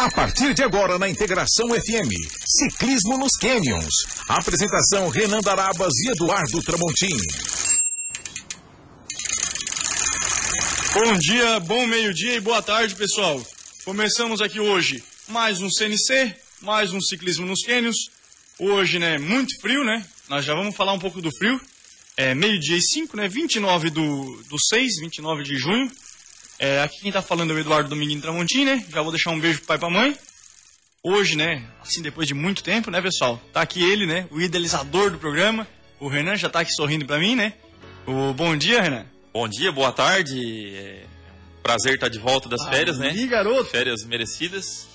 A partir de agora na Integração FM, Ciclismo nos Canyons. Apresentação Renan Darabas e Eduardo Tramontim. Bom dia, bom meio-dia e boa tarde, pessoal. Começamos aqui hoje mais um CNC, mais um Ciclismo nos Canyons. Hoje, né, muito frio, né? Nós já vamos falar um pouco do frio. É meio-dia e cinco, né? 29 do, do 6, 29 de junho. É, aqui quem tá falando é o Eduardo Dominguinho Tramontim, né? Já vou deixar um beijo pro pai e pra mãe. Hoje, né, assim, depois de muito tempo, né, pessoal? Tá aqui ele, né, o idealizador do programa. O Renan já tá aqui sorrindo pra mim, né? O bom dia, Renan. Bom dia, boa tarde. É... Prazer estar de volta das Ah, férias, né? Ali, garoto. Férias merecidas.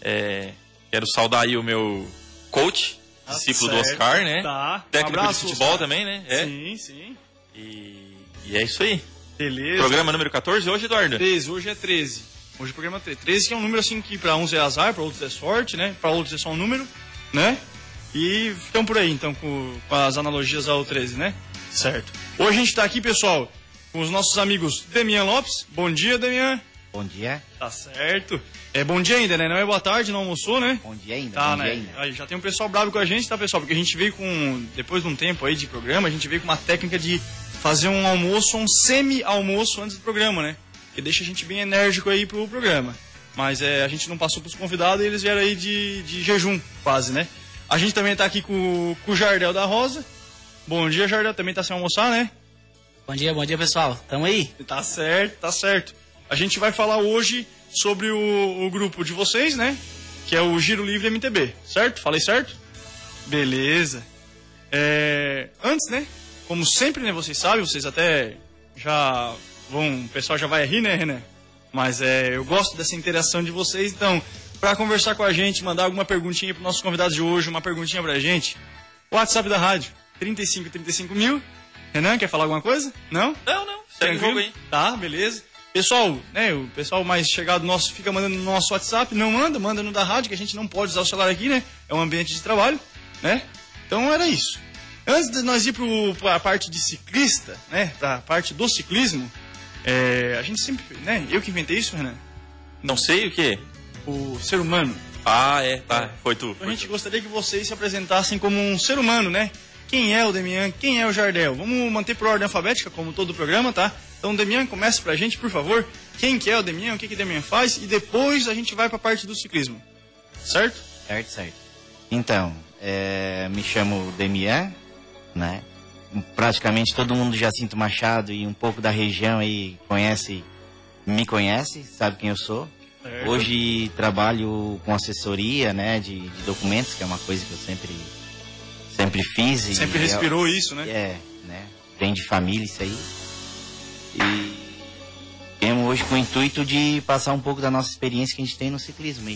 É, Quero saudar aí o meu coach, Tá discípulo do certo. Oscar, né? Tá. Técnico Um abraço, de futebol Oscar. também, né? É. Sim, sim. E... e é isso aí. Beleza. Programa número 14 hoje, Eduardo? 13, hoje é 13. Hoje o programa é 13. 13 que é um número assim que pra uns é azar, pra outros é sorte, né? Pra outros é só um número, né? E ficam por aí, então, com, com as analogias ao 13, né? Certo. Hoje a gente tá aqui, pessoal, com os nossos amigos Demian Lopes. Bom dia, Demian. Bom dia. Tá certo. É bom dia ainda, né? Não é boa tarde, não almoçou, né? Bom dia ainda. Tá, bom né? dia ainda. Aí já tem um pessoal bravo com a gente, tá, pessoal? Porque a gente veio com. Depois de um tempo aí de programa, a gente veio com uma técnica de fazer um almoço, um semi-almoço antes do programa, né? Que deixa a gente bem enérgico aí pro programa. Mas é, a gente não passou pros convidados e eles vieram aí de, de jejum, quase, né? A gente também tá aqui com, com o Jardel da Rosa. Bom dia, Jardel. Também tá sem almoçar, né? Bom dia, bom dia pessoal. Tamo aí? Tá certo, tá certo. A gente vai falar hoje sobre o, o grupo de vocês, né? Que é o Giro Livre MTB, certo? Falei certo? Beleza. É, antes, né? Como sempre, né? Vocês sabem, vocês até já vão. O pessoal já vai rir, né, Renan? Mas é, eu gosto dessa interação de vocês, então, para conversar com a gente, mandar alguma perguntinha para nossos convidados de hoje, uma perguntinha pra gente, WhatsApp da rádio, 35 35 mil. Renan, quer falar alguma coisa? Não? Não, não. Segue o jogo aí. Tá, beleza. Pessoal, né, o pessoal mais chegado nosso fica mandando no nosso WhatsApp, não manda, manda no da rádio, que a gente não pode usar o celular aqui, né? É um ambiente de trabalho, né? Então era isso. Antes de nós ir para a parte de ciclista, né, pra parte do ciclismo, é, a gente sempre, né, eu que inventei isso, Renan, Não sei o quê. o ser humano. Ah, é, tá. Foi tu. Então a Foi gente tu. gostaria que vocês se apresentassem como um ser humano, né? Quem é o Demian? Quem é o Jardel? Vamos manter por ordem alfabética, como todo o programa, tá? Então, Demian, comece pra gente, por favor. Quem que é o Demian? O que que o Demian faz? E depois a gente vai pra parte do ciclismo. Certo? Certo, certo. Então, é, me chamo Demian, né? Praticamente todo mundo já Jacinto Machado e um pouco da região aí conhece, me conhece, sabe quem eu sou. Hoje trabalho com assessoria, né, de, de documentos, que é uma coisa que eu sempre, sempre fiz. e Sempre é- respirou isso, né? É, né? Vem de família isso aí. E temos hoje com o intuito de passar um pouco da nossa experiência que a gente tem no ciclismo.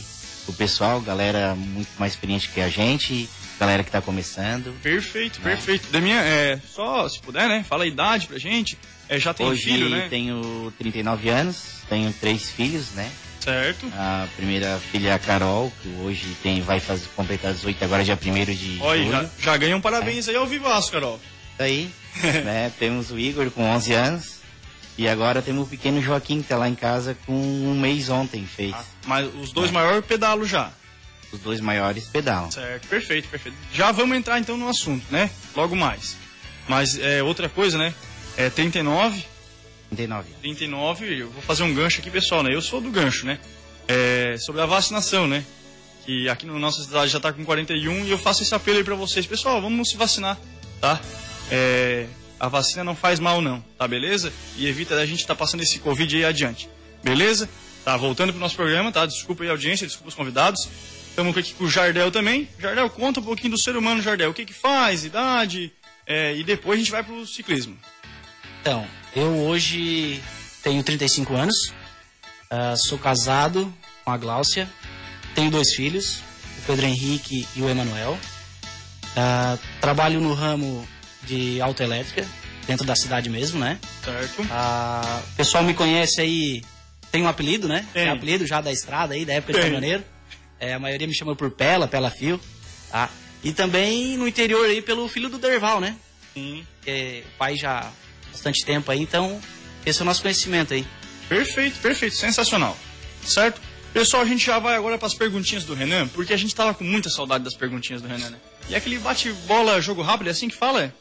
O pessoal, galera muito mais experiente que a gente, galera que tá começando. Perfeito, perfeito. Demian, é, só se puder, né? Fala a idade pra gente. É, já tem hoje filho, né? tenho 39 anos, tenho três filhos, né? Certo. A primeira filha é a Carol, que hoje tem, vai fazer, completar 18 agora dia 1 de Olha, julho. já, já ganha um parabéns aí ao vivaço, Carol. Aí, né, temos o Igor com 11 anos. E agora temos o pequeno Joaquim que tá lá em casa com um mês ontem fez. Mas os dois É. maiores pedalos já. Os dois maiores pedalam. Certo, perfeito, perfeito. Já vamos entrar então no assunto, né? Logo mais. Mas é outra coisa, né? É 39, 39 anos. 39, eu vou fazer um gancho aqui, pessoal, né? Eu sou do gancho, né? É, sobre a vacinação, né? Que aqui na nossa cidade já tá com 41 e eu faço esse apelo aí pra vocês. Pessoal, vamos se vacinar, tá? É, a vacina não faz mal não, tá beleza? E evita da gente estar passando esse Covid aí adiante, beleza? Tá, voltando pro nosso programa, tá? Desculpa aí a audiência, desculpa os convidados. Estamos aqui com o Jardel também. Jardel, conta um pouquinho do ser humano, Jardel. O que que faz, idade, é, e depois a gente vai pro ciclismo. Então, eu hoje tenho 35 anos, ah, sou casado com a Gláucia, tenho dois filhos, o Pedro Henrique e o Emanuel. Ah, trabalho no ramo de autoelétrica, dentro da cidade mesmo, né? Certo? Ah, o pessoal me conhece aí, tem um apelido, né? Tem. apelido já da estrada aí, da época Tem. de caminhoneiro. É, a maioria me chama por Pela, Pela Fio, tá? E também no interior aí pelo filho do Derval, né? Sim. que o pai já há bastante tempo aí, então esse é o nosso conhecimento aí. Perfeito, perfeito, sensacional. Certo? Pessoal, a gente já vai agora para as perguntinhas do Renan, porque a gente tava com muita saudade das perguntinhas do Renan, né? E aquele bate-bola, jogo rápido, é assim que fala?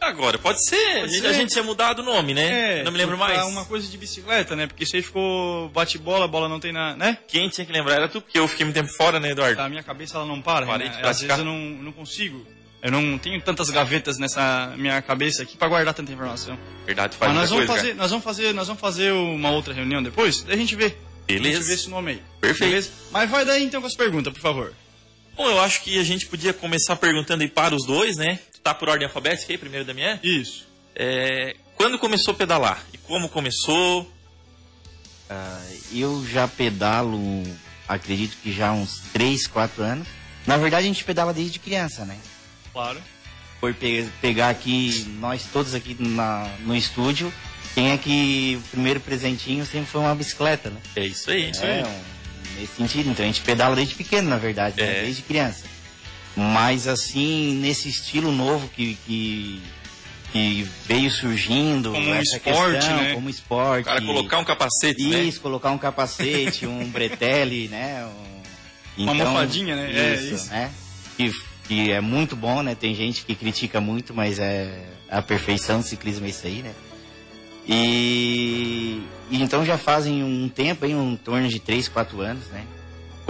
É? Agora, pode ser. a, gente, a ser. gente tinha mudado o nome, né? não me lembro mais. uma coisa de bicicleta, né? Porque aí ficou bate-bola, a bola não tem na, né? Quem tinha que lembrar era tu, porque eu fiquei muito tempo fora, né, Eduardo? A minha cabeça ela não para, Parei né? de Às vezes praticar. eu não, não consigo. Eu não tenho tantas gavetas nessa minha cabeça aqui para guardar tanta informação. Verdade, faz Mas nós vamos coisa, fazer, nós vamos fazer, nós vamos fazer uma outra reunião depois, daí a gente vê. A gente Beleza. vê esse nome aí. Perfeito. Beleza? Mas vai daí então com as perguntas, por favor. cara. Bom, eu acho que a gente podia começar perguntando aí para os dois, né? Tá por ordem alfabética aí, primeiro da minha? Isso. É, quando começou a pedalar? E como começou? Ah, eu já pedalo, acredito que já há uns 3, 4 anos. Na verdade, a gente pedala desde criança, né? Claro. Foi pe- pegar aqui, nós todos aqui na, no estúdio, quem é que o primeiro presentinho sempre foi uma bicicleta, né? É isso aí. É, um- nesse sentido. Então a gente pedala desde pequeno, na verdade, né? É. desde criança. Mas assim, nesse estilo novo que, que, que veio surgindo, Como um esporte, questão, né? como esporte. O cara colocar um capacete, né? Isso, colocar um capacete, um bretelle, né? um- Uma mofadinha, né? É, Isso, isso. né? Que, que é muito bom, né? Tem gente que critica muito, mas é a perfeição do ciclismo é isso aí, né? E, e então já fazem um tempo, aí, um torno de 3, 4 anos, né?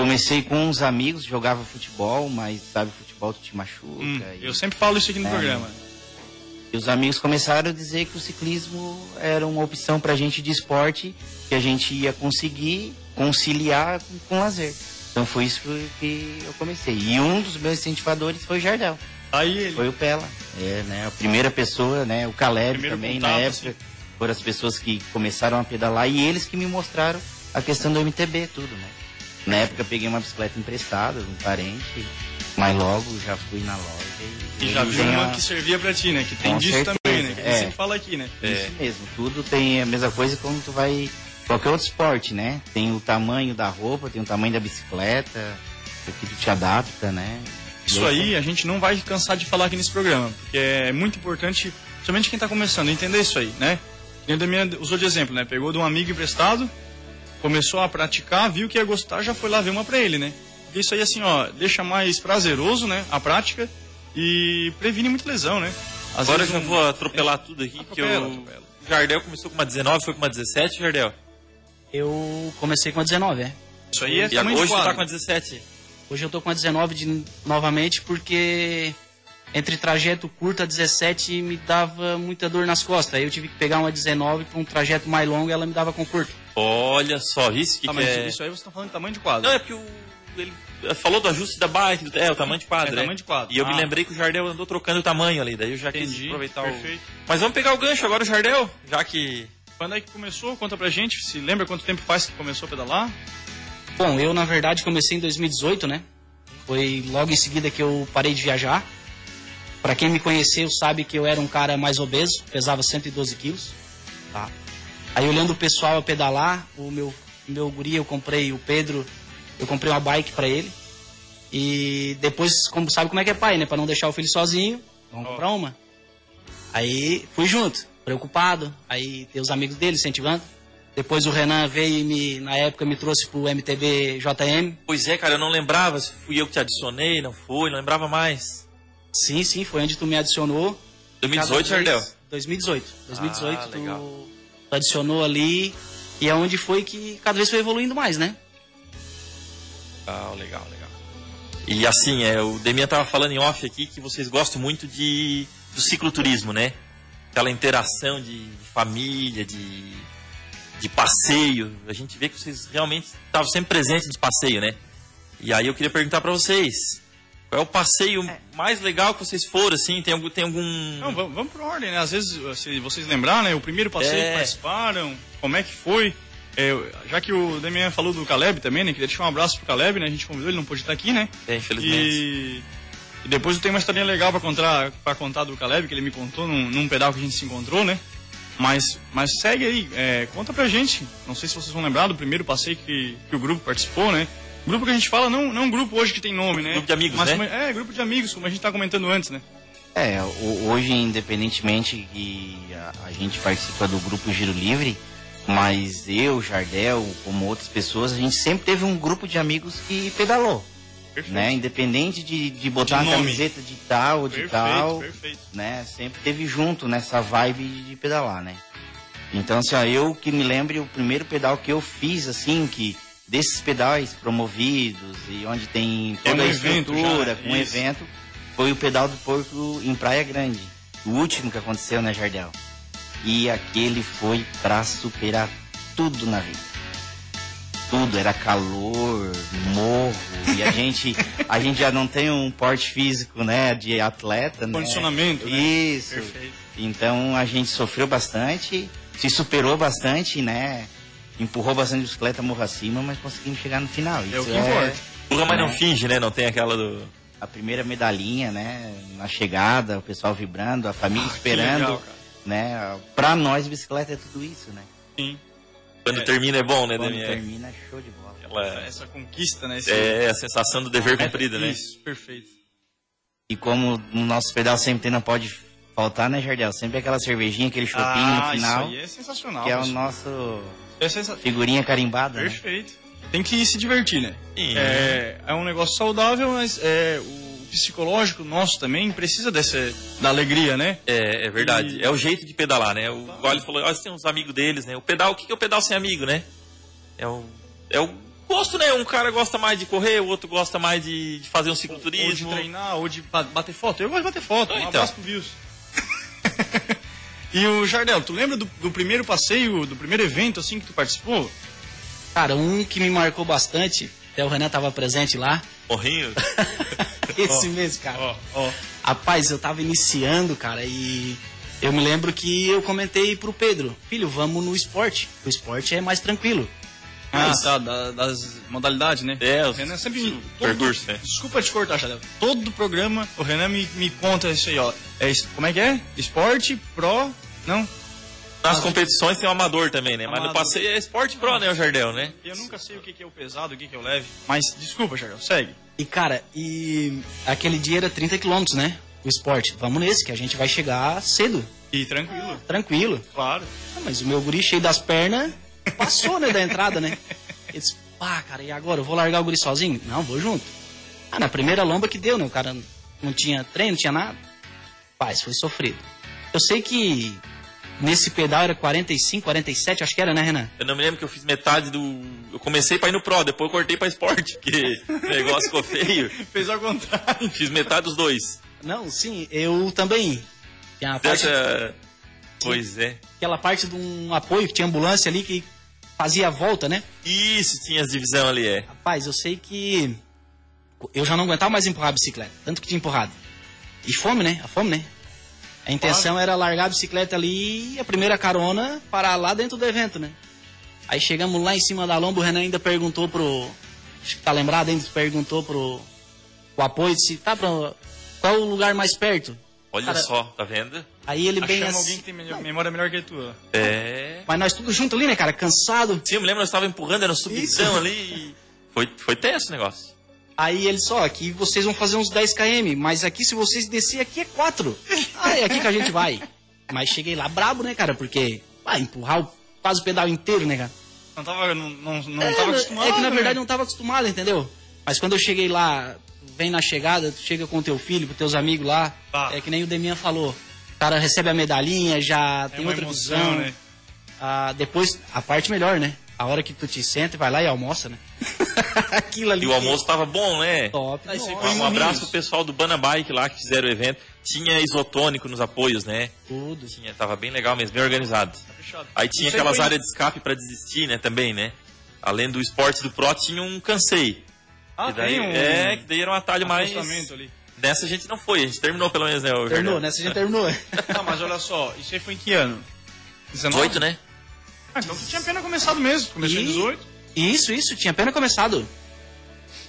Comecei com uns amigos, jogava futebol, mas sabe, futebol tu te machuca. Hum, e- eu sempre falo isso aqui no É. programa. e os amigos começaram a dizer que o ciclismo era uma opção pra gente de esporte que a gente ia conseguir conciliar com, com lazer. Então foi isso que, eu comecei. E um dos meus incentivadores foi o Jardel, Aí ele. foi o Pela. É, né, a primeira pessoa, né, o Caleb Primeiro também contato, na época. assim. Foram as pessoas que começaram a pedalar e eles que me mostraram a questão do MTB, tudo, né? Na época eu peguei uma bicicleta emprestada de um parente, mas logo já fui na loja e, E já viu têm uma a- que servia pra ti, né? Que tem disso certeza, também, né? Que é. sempre fala aqui, né? Isso mesmo, tudo tem a mesma coisa quando tu vai. Qualquer outro esporte, né? Tem o tamanho da roupa, tem o tamanho da bicicleta, o que tu te adapta, né? Isso aí a gente não vai cansar de falar aqui nesse programa, porque é muito importante, somente quem está começando, entender isso aí, né? Que nem o Damian usou de exemplo, né? Pegou de um amigo emprestado, começou a praticar, viu que ia gostar, já foi lá ver uma pra ele, né? Porque isso aí, assim, ó, deixa mais prazeroso, né? A prática e previne muita lesão, né? Às Agora eu vezes já um- vou atropelar tudo aqui, que Atropela, eu... atropela. o Jardel começou com uma 19, foi com uma 17, Jardel? Eu comecei com a 19, é. Isso aí é E hoje tu tá com a 17. Hoje eu tô com a 19 de, novamente porque entre trajeto curto a 17 me dava muita dor nas costas. Aí eu tive que pegar uma 19 para um trajeto mais longo ela me dava conforto. Olha só, isso que, Ah, que mas é... isso aí você tá falando de tamanho de quadro. Não, é porque o... ele falou do ajuste da bike, do- é, o tamanho de quadro, É, né? tamanho de quadro. E eu me Ah. lembrei que o Jardel andou trocando o tamanho ali, daí eu já quis Entendi, aproveitar perfeito. o... Mas vamos pegar o gancho agora, o Jardel, já que... Quando é que começou? Conta pra gente. Se lembra quanto tempo faz que começou a pedalar? Bom, eu na verdade comecei em 2018, né? Foi logo em seguida que eu parei de viajar. Pra quem me conheceu sabe que eu era um cara mais obeso, pesava 112 quilos. Tá? Aí olhando o pessoal a pedalar, o meu, meu guri, eu comprei, o Pedro, eu comprei uma bike pra ele. E depois, como sabe como é que é pai, né? Pra não deixar o filho sozinho, vamos comprar uma. Aí fui junto, preocupado. Aí tem os amigos dele incentivando. Depois o Renan veio e me, na época me trouxe pro MTB JM. Pois é, cara, eu não lembrava se fui eu que te adicionei, não foi, não lembrava mais. Sim, sim, foi onde tu me adicionou. 2018, Cada vez- Jardel? 2018. 2018 Ah, tu, legal. Adicionou ali e é onde foi que cada vez foi evoluindo mais, né? Legal, legal, legal. E assim, é, o Demian tava falando em off aqui que vocês gostam muito de do cicloturismo, né? Aquela interação de, família, de, de passeio. A gente vê que vocês realmente estavam sempre presentes nos passeios, né? E aí eu queria perguntar pra vocês, é o passeio mais legal que vocês foram, assim? Tem algum... Tem algum... Não, vamos, vamos por ordem, né? Às vezes, se vocês lembrarem, né? O primeiro passeio É. que participaram, como é que foi? É, já que o Damian falou do Caleb também, né? Queria deixar um abraço pro Caleb, né? A gente convidou, ele não pôde estar aqui, né? É, infelizmente. E, e depois eu tenho uma historinha legal pra contar, pra contar do Caleb, que ele me contou num, num pedal que a gente se encontrou, né? Mas, mas segue aí, é, conta pra gente. Não sei se vocês vão lembrar do primeiro passeio que, que o grupo participou, né? Grupo que a gente fala, não, não um grupo hoje que tem nome, né? Grupo de amigos, Mas né? como- é, grupo de amigos, como a gente tá comentando antes, né? É, ho- hoje, independentemente que a, a gente participa do grupo Giro Livre, Mas eu, Jardel, como outras pessoas, a gente sempre teve um grupo de amigos que pedalou. Perfeito. Né? Independente de, de botar De uma nome. camiseta de tal ou de Perfeito, tal, perfeito. né? Sempre teve junto nessa vibe de, de pedalar, né? Então, assim, ó, eu que me lembre o primeiro pedal que eu fiz, assim, que desses pedais promovidos e onde tem É toda um a estrutura, já, com um evento, foi o pedal do porco em Praia Grande. O último que aconteceu, né, Jardel? E aquele foi pra superar tudo na vida. Tudo, era calor, morro, e a gente, a gente já não tem um porte físico, né, de atleta, né? Condicionamento, né? Isso. Perfeito. Então a gente sofreu bastante, se superou bastante, né? Empurrou bastante a bicicleta morro acima, mas conseguimos chegar no final. É o Isso que importa. Porra, mas não É. finge, né? Não tem aquela do. A primeira medalhinha, né? Na chegada, o pessoal vibrando, a família Ah, esperando, legal, né? Pra nós, bicicleta é tudo isso, né? Sim. Quando É. termina é bom, né, Quando Daniel? termina, é show de bola. Aquela- Essa conquista, né? Esse- É a sensação do dever cumprido, né? Isso, perfeito. E como no nosso pedal sempre tem, não pode faltar, né, Jardel? Sempre aquela cervejinha, aquele chopinho ah, no final, isso aí é sensacional. que é o nosso É sensa- figurinha carimbada, né? Perfeito. Tem que se divertir, né? Sim. É, é um negócio saudável, mas é, o psicológico nosso também precisa dessa da alegria, né? É, é verdade. E- É o jeito de pedalar, né? O Gole falou, olha, tem uns amigos deles, né? O pedal, o que que é o pedal sem amigo, né? É o, é o gosto, né? Um cara gosta mais de correr, o outro gosta mais de, de fazer um Ou de cicloturismo. treinar, ou de ba- bater foto. Eu gosto de bater foto. Ah, Um então. abraço pro Vils. E o Jardel, tu lembra do, do primeiro passeio, do primeiro evento assim que tu participou? Cara, um que me marcou bastante, até o Renan tava presente lá. Morrinho. Esse mesmo, cara. Ó, ó. Rapaz, eu tava iniciando, cara, e eu me lembro que eu comentei pro Pedro, filho, vamos no esporte. O esporte é mais tranquilo. Ah, tá, da- das modalidades, né? É, o Renan sempre. os percursos, né? Desculpa te cortar, Jardel. Todo programa, o Renan me, me conta isso aí, ó. É, como é que é? Esporte, pro. Não? Nas competições tem o amador também, né? Mas no Amador. passeio é esporte pro, né, o Jardel, né? Eu nunca sei o que que é o pesado, o que que é o leve. Mas desculpa, Jardel, segue. E, cara, e aquele dia era 30 quilômetros, né? O esporte. Vamos nesse, que a gente vai chegar cedo, E tranquilo, tranquilo. claro. Ah, mas o meu guri cheio das pernas passou, né, da entrada, né? Ele disse, pá, cara, e agora? Eu vou largar o guri sozinho? Não, vou junto. Ah, na primeira lomba que deu, né? O cara não tinha treino, não tinha nada. Paz, foi sofrido. Eu sei que nesse pedal era 45, 47, acho que era, né, Renan? Eu não me lembro que eu fiz metade do. Eu comecei pra ir no Pro, depois eu cortei pra esporte, porque o negócio ficou feio. Fez ao contrário. Fiz metade dos dois. Não, sim, eu também. Tinha a parte, Dessa. Pois é. aquela parte de um apoio que tinha ambulância ali que fazia a volta, né? Isso, tinha as divisão ali, é. Rapaz, eu sei que eu já não aguentava mais empurrar a bicicleta, tanto que tinha empurrado. E fome, né? A fome, né? A intenção era largar a bicicleta ali e a primeira carona parar lá dentro do evento, né? Aí chegamos lá em cima da lomba, o Renan ainda perguntou pro. Acho que tá lembrado ainda, perguntou pro. O apoio, disse, tá, pro, qual o lugar mais perto? Olha Cara, só, tá vendo? Aí ele bem assim. alguém que tem memória melhor que a tua. É. Mas nós tudo junto ali, né, cara? Cansado. Sim, eu me lembro, nós estávamos empurrando, era um subidão ali. e Foi, foi tenso o negócio. Aí ele só, aqui vocês vão fazer uns 10 km, mas aqui se vocês descer aqui é 4. Ah, é aqui que a gente vai. Mas cheguei lá brabo, né, cara? Porque, vai empurrar o, quase o pedal inteiro, né, cara? Não tava, não, não, não É, tava acostumado. É que na né? verdade eu não tava acostumado, entendeu? Mas quando eu cheguei lá, vem na chegada, tu chega com teu filho, com teus amigos lá, Tá. é que nem o Demian falou. O cara recebe a medalhinha, já É tem uma outra emoção, visão. né? Ah, depois, a parte melhor, né? A hora que tu te senta e vai lá e almoça, né? Aquilo ali. E o almoço tava bom, né? top. Ah, isso aí Um abraço pro pessoal do Bana Bike lá que fizeram o evento. Tinha isotônico nos apoios, né? tudo. Tinha, tava bem legal mesmo, bem organizado. Fechado. Aí tinha aquelas foi- áreas de escape pra desistir, né, também, né? Além do esporte do Pro, tinha um cansei. Ah, que daí, tem um É, que daí era um atalho mais... ali. Nessa a gente não foi, a gente terminou pelo menos, né, Terminou, Jardel? nessa a gente terminou. Tá, mas olha só, isso aí foi em que ano? 19? 18, né? Ah, então tinha pena começado mesmo. Começou em E- 18. Isso, isso, tinha pena começado.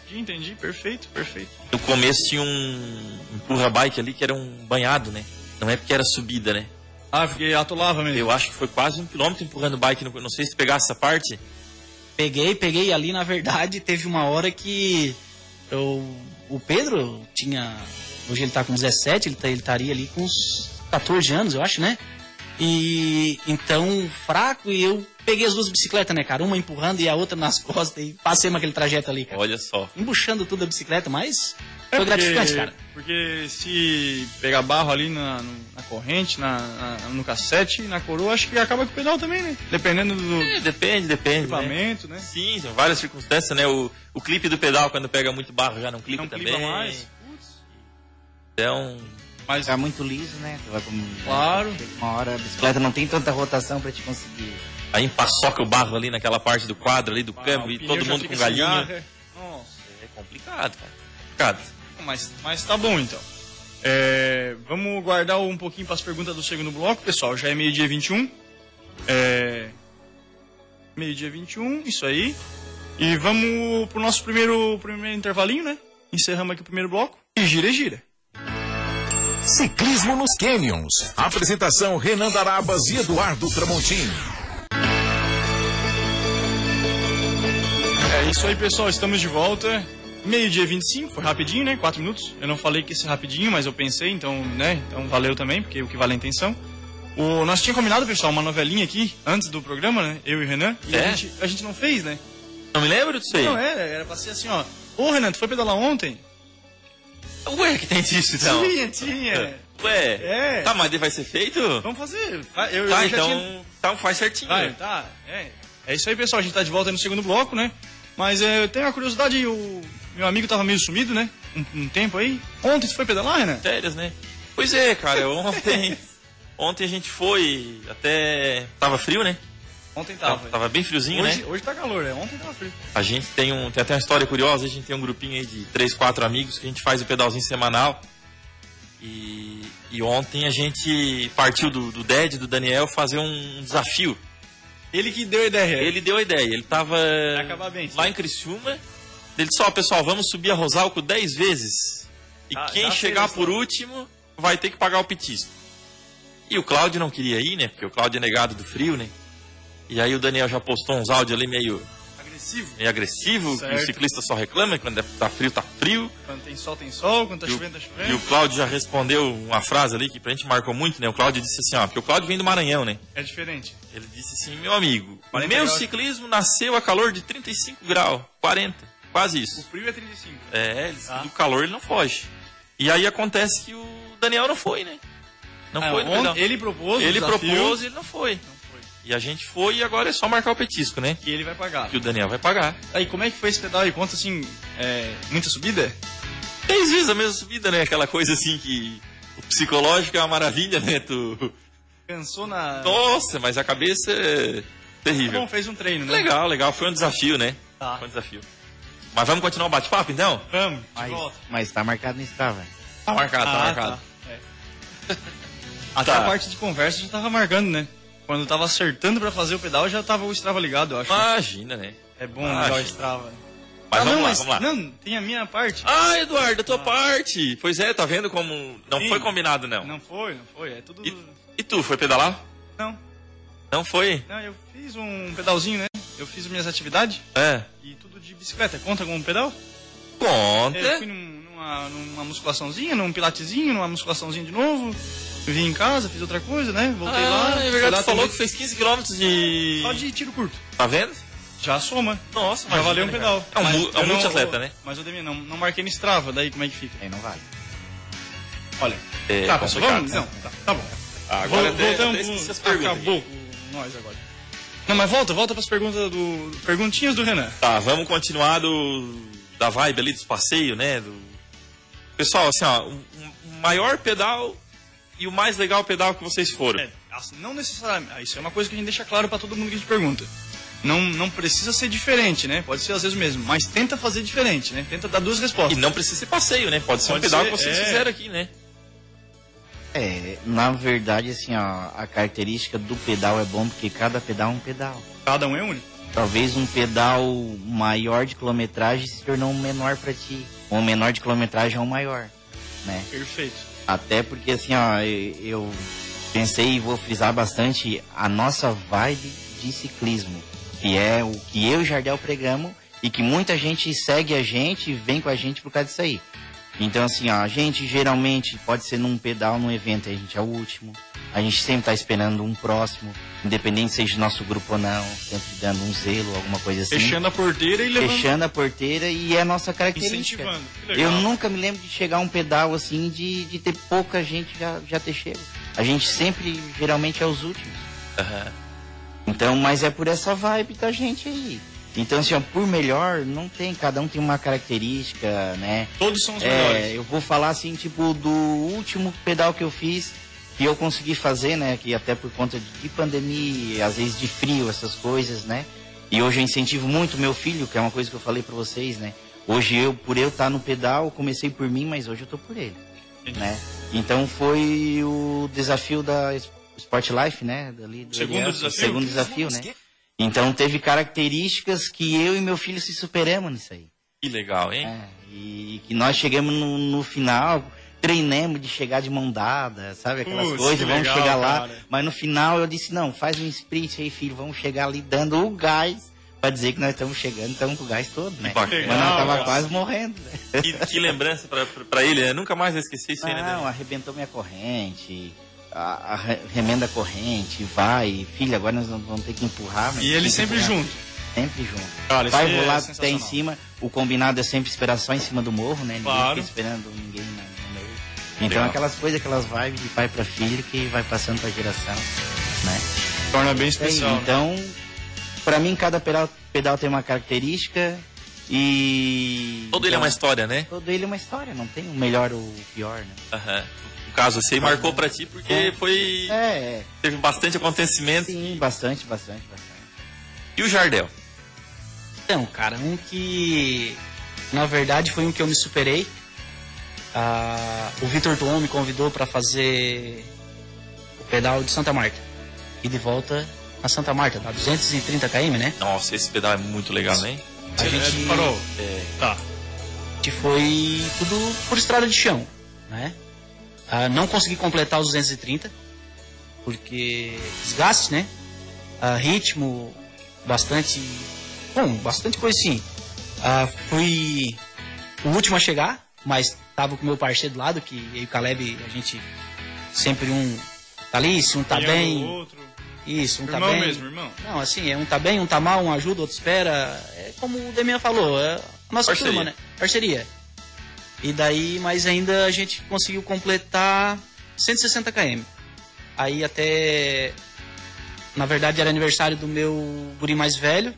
Entendi, entendi. Perfeito, perfeito. No começo tinha um empurra bike ali que era um banhado, né? Não é porque era subida, né? Ah, porque atolava mesmo. Eu acho que foi quase um quilômetro empurrando bike. Não, não sei se pegasse essa parte. Peguei, peguei ali, na verdade, teve uma hora que eu, o Pedro tinha. Hoje ele tá com 17, ele, tá, ele estaria ali com uns 14 anos, eu acho, né? E então, fraco, e eu peguei as duas bicicletas, né, cara? Uma empurrando e a outra nas costas e passei aquele trajeto ali, cara. Olha só. Embuchando tudo a bicicleta, mas É foi porque- gratificante, cara. Porque se pegar barro ali na, no- na corrente, na, na- no cassete, na coroa, acho que acaba com o pedal também, né? Dependendo do É, depende, depende. Né? equipamento, né? Sim, são várias circunstâncias, né? O, o clipe do pedal, quando pega muito barro, já não clipa Não também. clipa mais. Então, Mas Fica muito liso, né? Tu vai com- Claro. Uma hora a bicicleta não tem tanta rotação pra te conseguir. aí empaçoca o barro ali naquela parte do quadro ali do ah, câmbio e todo mundo com galinho. garra. Nossa. É complicado, cara. Complicado. Mas, mas tá bom então. É, vamos guardar um pouquinho para as perguntas do segundo bloco, pessoal. Já é meio-dia 21. É, meio-dia 21, isso aí. E vamos pro nosso primeiro, primeiro intervalinho, né? Encerramos aqui o primeiro bloco. E gira, e gira. Ciclismo nos Canyons. Apresentação Renan Darabas e Eduardo Tramontini. É isso aí, pessoal. Estamos de volta. Meio-dia 25, foi rapidinho, né? Quatro minutos. Eu não falei que ia ser rapidinho, mas eu pensei, então, né? Então valeu também, porque o que vale é a intenção. O, nós tínhamos combinado, pessoal, uma novelinha aqui, antes do programa, né? Eu e o Renan. E É? a, gente, a gente não fez, né? Não me lembro disso aí. Não, era, era pra ser assim, ó. Ô, Renan, tu foi pedalar ontem? Ué, que tem disso então? Tinha, tinha. Ué, É. tá, mas vai ser feito? Vamos fazer. Eu, Tá, eu então, tinha- então faz certinho. Vai, tá. É. é isso aí, pessoal. A gente tá de volta no segundo bloco, né? Mas é, eu tenho uma curiosidade, o meu amigo tava meio sumido, né? Um, um tempo aí. Ontem tu foi pedalar, Renan? Férias, né? Pois é, cara, ontem. ontem a gente foi até. Tava frio, né? Ontem Tava, tava. tava bem friozinho, hoje, né? hoje tá calor, né? Ontem tava frio. A gente tem um. Tem até uma história curiosa, a gente tem um grupinho aí de três, quatro amigos que a gente faz o pedalzinho semanal. E, e ontem a gente partiu do, do Ded, do Daniel, fazer um desafio. Ele que deu a ideia. Ele deu a ideia, ele tava bem, lá em Criciúma. Ele disse, ó, pessoal, vamos subir a Rosalco 10 vezes. E Tá, quem já chegar por último vai ter que pagar o petisco. E o Cláudio não queria ir, né? Porque o Cláudio é negado do frio, né? E aí o Daniel já postou uns áudios ali meio, Agressivo. meio agressivo, que o Certo. ciclista só reclama, que quando tá frio, tá frio. Quando tem sol, tem sol. Quando tá E chovendo, tá e o chovendo. Cláudio já respondeu uma frase ali que pra gente marcou muito, né? O Cláudio disse assim, ó, porque o Cláudio vem do Maranhão, né? É diferente. Ele disse assim, meu amigo, o 40 meu graus. ciclismo nasceu a calor de 35 graus, 40, quase O isso. frio é 35. É, ele disse Tá. que do calor ele não foge. E aí acontece que o Daniel não foi, né? Não Ah, foi, pedal. ele propôs o Ele propôs e ele não foi. Não foi. E a gente foi e agora é só marcar o petisco, né? E ele vai pagar. Que o Daniel vai pagar. Aí, como é que foi esse pedal aí? Conta assim, é, muita subida? Três vezes a mesma subida, né? Aquela coisa assim que o psicológico é uma maravilha, né? Tu... Cansou na. Nossa, mas a cabeça é Tá terrível. bom, fez um treino, né? Legal, legal. Foi um desafio, né? Tá. Foi um desafio. Mas vamos continuar o bate-papo, então? Vamos, de Mas, volta. mas tá marcado no Strava. Tá marcado, tá Ah, marcado. tá. É. Até Tá. a parte de conversa já tava marcando, né? Quando eu tava acertando pra fazer o pedal, já tava o Strava ligado, eu acho. Imagina, né? é bom ah, ligar o. Strava. Mas Ah, vamos não, lá, mas- vamos lá. Não, tem a minha parte. Ah, Eduardo, a tua parte. Pois é, tá vendo como não Sim. foi combinado, não. Não foi, não foi. É tudo. E, e tu, foi pedalar? Não, Não foi? não, eu fiz um pedalzinho, né? Eu fiz minhas atividades É. e bicicleta. Conta como um pedal? Conta. Eu fui num- numa, numa musculaçãozinha, num pilatezinho, numa musculaçãozinha de novo. Vim em casa, fiz outra coisa, né? Voltei ah, lá. é verdade, tu falou também. que fez 15 km de... Só de tiro curto. Tá vendo? Já soma. Nossa, Já imagina, valeu um pedal. É um, Mas é um multiatleta, né? Mas eu também não, não marquei no Strava, daí como é que fica? Aí não vale. Olha. É tá, pessoal, complicado, vamos? né? Não, tá, tá bom. Vol- agora até, voltamos até. Acabou com nós agora. Não, mas volta, volta pras perguntas do. Perguntinhas do Renan. Tá, vamos continuar do, da vibe ali dos passeios, né? Do... Pessoal, assim, ó, o maior pedal e o mais legal pedal que vocês foram. É, assim, não necessariamente. ah, Isso é uma coisa que a gente deixa claro pra todo mundo que a gente pergunta. Não, não precisa ser diferente, né? Pode ser às vezes o mesmo, mas tenta fazer diferente, né? Tenta dar duas E respostas. não precisa ser passeio, né? Pode ser um Pode pedal ser, que vocês é. fizeram aqui, né? É, na verdade, assim, ó, a característica do pedal é bom porque cada pedal é um pedal. Cada um é único. Talvez um pedal maior de quilometragem se tornou um menor pra ti. Ou um menor de quilometragem é um maior, né? Perfeito. Até porque, assim, ó, eu pensei e vou frisar bastante a nossa vibe de ciclismo, que é o que eu e o Jardel pregamos e que muita gente segue a gente e vem com a gente por causa disso aí. Então, assim, ó, a gente geralmente pode ser num pedal, num evento, a gente é o último. A gente sempre tá esperando um próximo, independente seja nosso grupo ou não, sempre dando um zelo, alguma coisa assim. Fechando a porteira e levando. Fechando a porteira e é a nossa característica. Incentivando. Eu nunca me lembro de chegar um pedal assim, de, de ter pouca gente já, já ter chego. A gente sempre, geralmente, é os últimos. Aham. Então, mas é por essa vibe da gente aí. Então, assim, ó, por melhor, não tem, cada um tem uma característica, né? Todos são os É, melhores. eu vou falar assim, tipo, do último pedal que eu fiz, que eu consegui fazer, né? Que até por conta de, de pandemia, às vezes de frio, essas coisas, né? E hoje eu incentivo muito meu filho, que é uma coisa que eu falei pra vocês, né? Hoje eu, por eu estar no pedal, comecei por mim, mas hoje eu tô por ele, né? Então foi o desafio da Sport Life, né? Dali, do Segundo desafio? Segundo desafio, né? Então teve características que eu e meu filho se superamos nisso aí. Que legal, hein? É, e que nós chegamos no, no final, treinamos de chegar de mão dada, sabe? Aquelas Putz, coisas, vamos legal, chegar lá. cara. Mas no final eu disse, não, faz um sprint aí, filho, vamos chegar ali dando o gás pra dizer que nós estamos chegando, estamos com o gás todo, né? Mas nós tava quase morrendo, né? Que, que lembrança pra ele, né? Nunca mais vai esquecer isso aí, né? Não, arrebentou minha corrente, a, a re- remenda a corrente, vai, filho, agora nós vamos ter que empurrar. mas E ele sempre empurrar. junto. Sempre junto. Cara, Vai é rolar até sensacional. em cima. O combinado é sempre esperar só em cima do morro, né? Ninguém Claro. fica esperando ninguém na- no meio. Então Legal. aquelas coisas, aquelas vibes de pai pra filho que vai passando pra geração, né? Torna bem É, especial. né? então, pra mim cada pedal, pedal tem uma característica e... Todo ele é então, uma história, né? Todo ele é uma história, não tem o melhor ou o pior, né? Aham. No caso, esse aí marcou pra ti porque É. foi. É, é. Teve bastante acontecimento. Sim, bastante, bastante, bastante. E o Jardel? Então, cara, um que na verdade foi um que eu me superei. Ah, o Vitor Tuon me convidou para fazer o pedal de Santa Marta. E de volta a Santa Marta, dá 230 km, né? Nossa, esse pedal é muito legal, né? A gente, farol. É, Tá. a gente foi tudo por estrada de chão, né? Ah, não consegui completar os 230, porque desgaste, né? Ah, ritmo, bastante. Bom, bastante coisa sim. Ah, fui o último a chegar, mas tava com o meu parceiro do lado, que eu e o Caleb, a gente sempre um tá ali, se um tá Apanhando bem. outro. Isso, um tá Irmão bem. mesmo, irmão. Não, assim, é um tá bem, um tá mal, um ajuda, outro espera. É como o Demian falou, é a nossa Parceria. turma, né? Parceria. E daí, mas ainda a gente conseguiu completar 160 km. Aí até. Na verdade era aniversário do meu guri mais velho.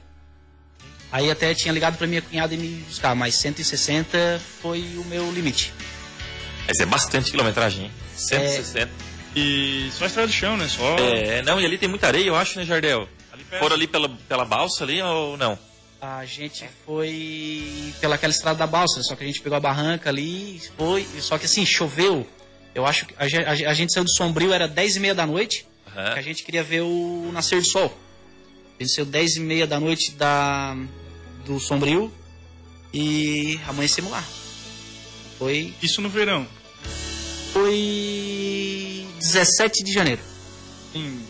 Aí até tinha ligado pra minha cunhada e me buscar, mas 160 foi o meu limite. Mas é bastante quilometragem, hein? 160. E só estrada de chão, né? Só. É... não, e ali tem muita areia, eu acho, né, Jardel? Ali perto. Foram ali pela, pela balsa ali ou não? A gente foi pelaquela estrada da balsa, só que a gente pegou a barranca ali, foi, só que assim, choveu. Eu acho que a, a a gente saiu do Sombrio, era 10 e meia da noite, Aham. que a gente queria ver o nascer do sol. A gente saiu 10 e meia da noite da, do Sombrio e amanhecemos lá. Foi, Isso no verão. foi 17 de janeiro. Sim.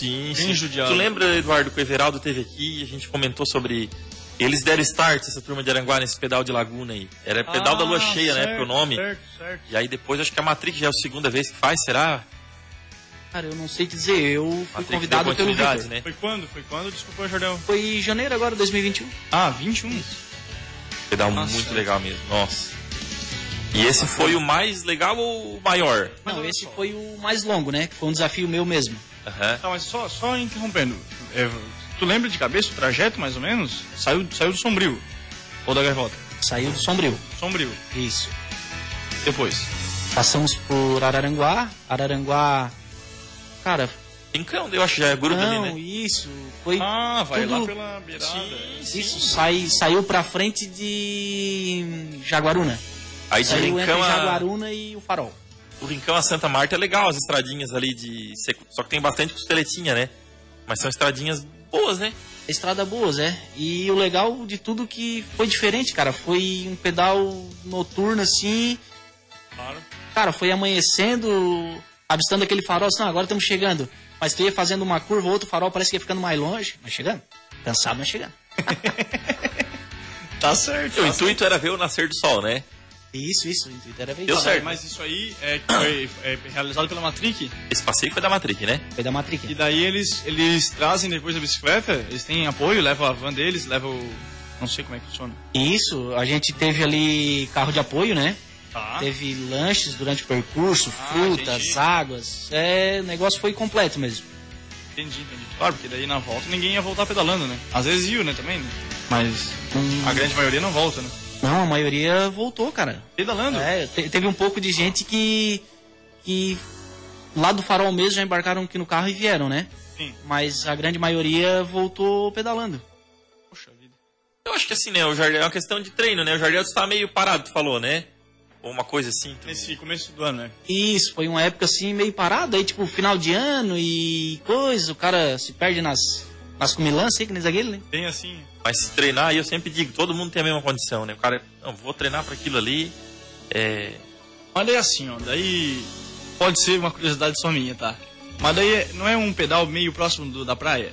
Sim, sim. judiado. Tu lembra, Eduardo, que o Everaldo teve aqui e a gente comentou sobre. Eles deram start, essa turma de Aranguá, nesse pedal de Laguna aí. Era pedal da lua Ah, cheia, né? certo, Pro nome. Certo, certo. E aí depois, acho que a Matrix já é a segunda vez que faz, será? Cara, eu não sei dizer, eu fui Matrix convidado pelo né? Foi quando? Foi quando? Desculpa, Jardel. Foi em janeiro agora, 2021. Ah, 21? Pedal Nossa. muito legal mesmo, nossa. E esse foi o mais legal ou o maior? Não, esse foi o mais longo, né? Que foi um desafio meu mesmo. Tá, mas só, só interrompendo. É, tu lembra de cabeça o trajeto, mais ou menos? Saiu, saiu do Sombrio. Ou da Gaivota? Saiu do Sombrio. Sombrio. Isso. Depois. Passamos por Araranguá. Araranguá. Cara, Rincão, eu acho que já é grupo não, ali, né? isso. Foi. Ah, vai tudo- lá pela beirada. Sim, Isso, sai, saiu pra frente de Jaguaruna. Aí de Saiu entre Rincão a, Jaguaruna e o Farol. O Rincão a Santa Marta é legal, as estradinhas ali de. seco- Só que tem bastante costeletinha, né? Mas são estradinhas boas, né? Estrada boas, é. E o legal de tudo que foi diferente, cara. Foi um pedal noturno assim. Claro. Cara, foi amanhecendo, avistando aquele farol, assim, não, agora estamos chegando. Mas tu ia fazendo uma curva, outro farol parece que ia ficando mais longe, mas chegando. Cansado, mas chegando. Tá certo. O intuito era ver o nascer do sol, né? Isso, isso, era Deu isso. certo. Mas isso aí é, que foi é, realizado pela Matric. Esse passeio foi da Matrix, né? Foi da Matrix. E daí eles, eles trazem depois a bicicleta, eles têm apoio, levam a van deles, levam o... Não sei como é que funciona. Isso, a gente teve ali carro de apoio, né? Tá. Teve lanches durante o percurso, Ah, frutas, entendi. águas. É, o negócio foi completo mesmo. Entendi, entendi. Claro, porque daí na volta ninguém ia voltar pedalando, né? Às vezes ia, né, também, né? Mas Hum, a grande maioria não volta, né? Não, a maioria voltou, cara. Pedalando? É, te- teve um pouco de gente que, que lá do farol mesmo já embarcaram aqui no carro e vieram, né? Sim. Mas a grande maioria voltou pedalando. Poxa vida. Eu acho que assim, né? O Jardel é uma questão de treino, né? O Jardel está meio parado, tu falou, né? Ou uma coisa assim. tu- Nesse começo do ano, né? Isso, foi uma época assim meio parada, aí tipo final de ano e coisa, o cara se perde nas, nas comilanças aí, que nem aquele, né? Bem assim. Mas se treinar, aí eu sempre digo, todo mundo tem a mesma condição, né? O cara, não, vou treinar para aquilo ali. É, Mas daí assim, ó, daí pode ser uma curiosidade só minha, tá? Mas daí é- não é um pedal meio próximo do- da praia?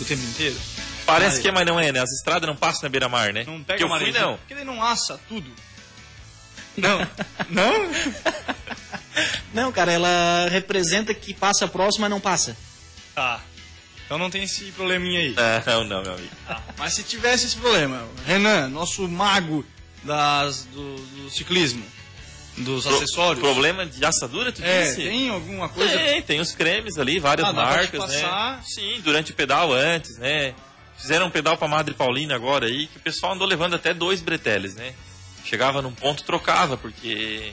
O tempo inteiro? parece Ai. que é, mas não é, né? As estradas não passam na beira-mar, né? Não que pega eu fui, não. Porque daí não assa tudo. Não. não? Não, cara, ela representa que passa próximo, mas não passa. Tá. Então não tem esse probleminha aí. Não, não, meu amigo. Tá. Mas se tivesse esse problema, Renan, nosso mago das, do, do ciclismo, dos Pro- acessórios. Problema de assadura, tu É, disse? tem alguma coisa. Tem, tem os cremes ali, várias Ah, marcas, né? Sim, durante o pedal antes, né? Fizeram um pedal pra Madre Paulina agora aí, que o pessoal andou levando até dois breteles, né? Chegava num ponto, trocava, porque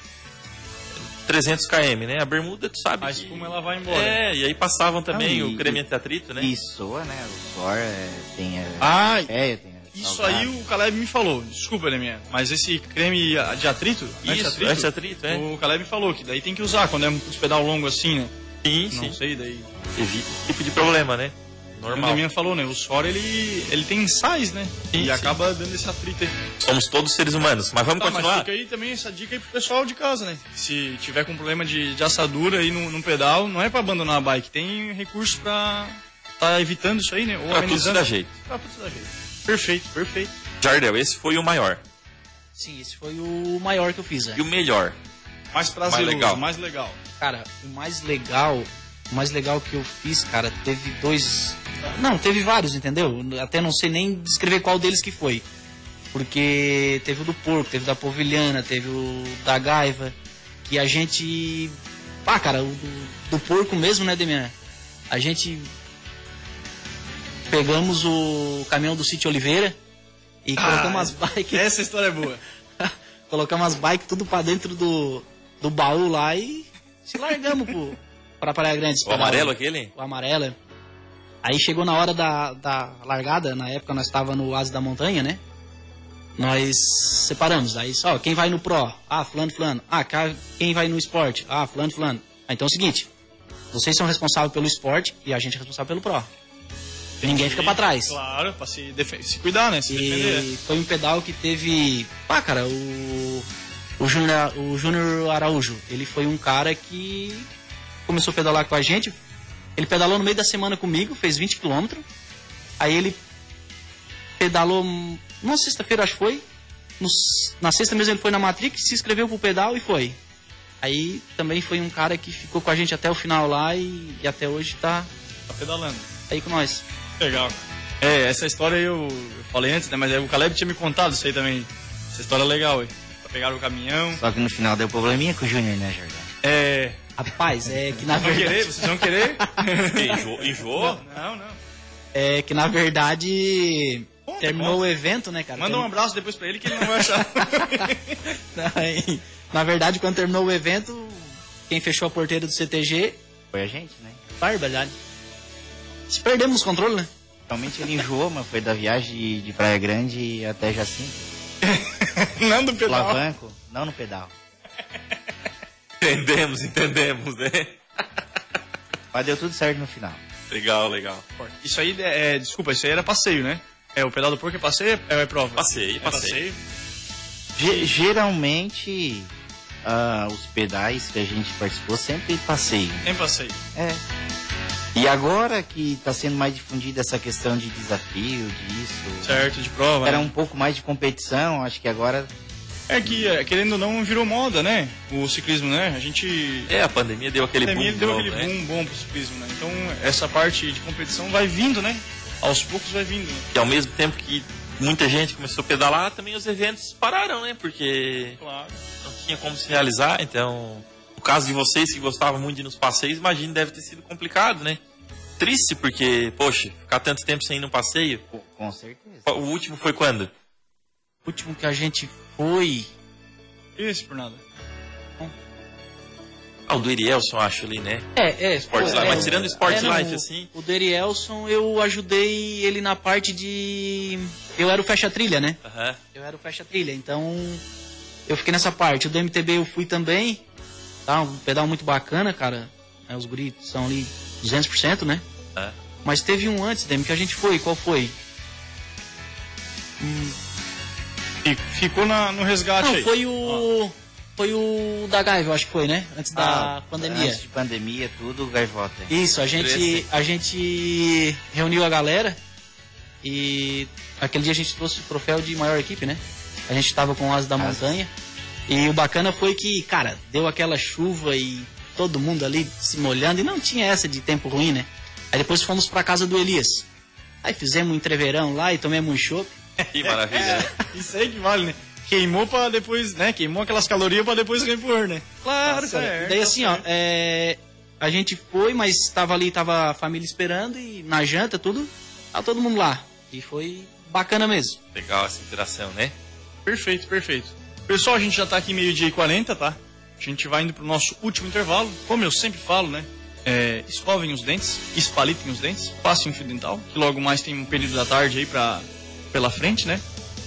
300 km, né? A bermuda, tu sabe A que... espuma ela vai embora. É, e aí passavam também Não, e- o creme anti-atrito, né? E soa, né? O suor é, tem a. Ah, é, tem a Isso salgada. aí o Caleb me falou. Desculpa, Leminha. Mas esse creme de atrito, Isso, anti-atrito, anti-atrito, é. o Caleb falou que daí tem que usar quando é um pedal longo assim, né? Sim, Não sim. sei, daí. Evita esse tipo de problema, né? O Normal. Leminha falou, né? O suor ele, ele tem sais, né? Sim, e sim. acaba dando esse atrito aí. Somos todos seres humanos. Mas vamos Tá, mas continuar? fica aí também essa dica aí pro pessoal de casa, né? Se tiver com problema de, de assadura aí no, no pedal, não é pra abandonar a bike, tem recurso pra tá evitando isso aí, né? Ou Pra tudo se dá jeito. Pra tudo se dá jeito. Perfeito, perfeito. Jardel, esse foi o maior. Sim, esse foi o maior que eu fiz, né? E o melhor. Mais prazeroso, legal. mais legal. Cara, o mais legal, o mais legal que eu fiz, cara, teve dois. Não, teve vários, entendeu? Até não sei nem descrever qual deles que foi. Porque teve o do porco, teve o da povilhana, teve o da gaiva. Que a gente. Ah, cara, o do, do porco mesmo, né, Demian? A gente. Pegamos o caminhão do Sítio Oliveira e colocamos as bikes. Essa história é boa. colocamos as bikes tudo pra dentro do, do baú lá e se largamos pro, pra Praia Grande. O amarelo aquele? O amarelo. é. Aí chegou na hora da, da largada, na época nós estava no Asa da Montanha, né? Nós separamos. Aí só, quem vai no Pro? Ah, fulano, fulano. Ah, quem vai no esporte? Ah, fulano, fulano. Ah, então é o seguinte, vocês são responsáveis pelo esporte e a gente é responsável pelo Pro. Ninguém fica pra trás. Claro, pra se, se cuidar, né? Se defender. E foi um pedal que teve. Ah, cara, o. O Júnior, o Júnior Araújo, ele foi um cara que começou a pedalar com a gente. Ele pedalou no meio da semana comigo, fez 20 km. Aí ele pedalou. Numa sexta-feira, acho que foi. No- na sexta mesmo ele foi na Matrix, se inscreveu pro pedal e foi. Aí também foi um cara que ficou com a gente até o final lá e, e até hoje tá Tá pedalando. aí com nós. Legal. É, essa história eu, eu falei antes, né? Mas é, o Caleb tinha me contado isso aí também. Essa história é legal, ué. Pegaram o caminhão. Só que no final deu probleminha com o Júnior, né, Jordão? É. Rapaz, é que na Vão verdade. querer? Vocês vão querer? Enjoou? enjoou? Não, não. É que na verdade terminou o evento, né, cara? Manda um abraço depois pra ele que ele não vai achar. Na verdade, quando terminou o evento, quem fechou a porteira do CTG, Foi a gente, né? barbaridade. Se perdemos o controle, né? Realmente ele enjoou, mas foi da viagem de, Praia Grande até Jacinto. não do pedal. Alavanco, não no pedal. Entendemos, entendemos, né? Mas deu tudo certo no final. Legal, legal. Isso aí é. Desculpa, isso aí era passeio, né? É, o pedal do porco é passeio é, é prova? Passeio, É passeio. Ge- geralmente, ah, os pedais que a gente participou sempre passeio. Tem passeio. É. E agora que está sendo mais difundida essa questão de desafio, disso. Certo, de prova. Era né? um pouco mais de competição, acho que agora É que, é, querendo ou não, virou moda, né? O ciclismo, né? A gente. É, a pandemia deu aquele a pandemia boom. deu novo, aquele né? boom bom pro ciclismo, né? Então, essa parte de competição vai vindo, né? Aos poucos vai vindo. Né? E ao mesmo tempo que muita gente começou a pedalar, também os eventos pararam, né? Porque Claro. não tinha como se realizar. Então, no caso de vocês que gostavam muito de ir nos passeios, imagino deve ter sido complicado, né? Triste, porque, poxa, ficar tanto tempo sem ir num passeio. Com certeza. O último foi quando? O último que a gente foi. Esse por nada. Ah, o do Erielson, acho ali, né? É, é. Sports foi, Life, é, mas tirando o Sports é, Life, o- assim. O Derielson, eu ajudei ele na parte de. Eu era o fecha-trilha, né? Aham. Eu era o fecha-trilha, então. Eu fiquei nessa parte. O do MTB eu fui também. Tá? Um pedal muito bacana, cara. É, os guris são ali 200%, né? É. Mas teve um antes, Demi, que a gente foi. Qual foi? E ficou na, no resgate Não, aí. foi o. Foi o da Gaiva, acho que foi, né? Antes da Ah, pandemia. Antes de pandemia, tudo gaivota. Isso, a gente, a gente reuniu a galera e aquele dia a gente trouxe o troféu de maior equipe, né? A gente tava com o Asa da Asas. Montanha. E o bacana foi que, cara, deu aquela chuva e todo mundo ali se molhando e não tinha essa de tempo ruim, né? Aí depois fomos pra casa do Elias. Aí fizemos um entreverão lá e tomamos um chopp. Que maravilha, né? Isso aí que vale, né? Queimou pra depois, né? Queimou aquelas calorias pra depois repor, né? Claro, Tá cara. certo, daí tá assim, ó, é, a gente foi, mas tava ali, tava a família esperando e na janta, tudo, tava todo mundo lá. E foi bacana mesmo. Legal essa interação, né? Perfeito, perfeito. Pessoal, a gente já tá aqui meio-dia e 40, tá? A gente vai indo pro nosso último intervalo. Como eu sempre falo, né? É, escovem os dentes, espalitem os dentes, passem um fio dental, que logo mais tem um período da tarde aí pra, pela frente, né?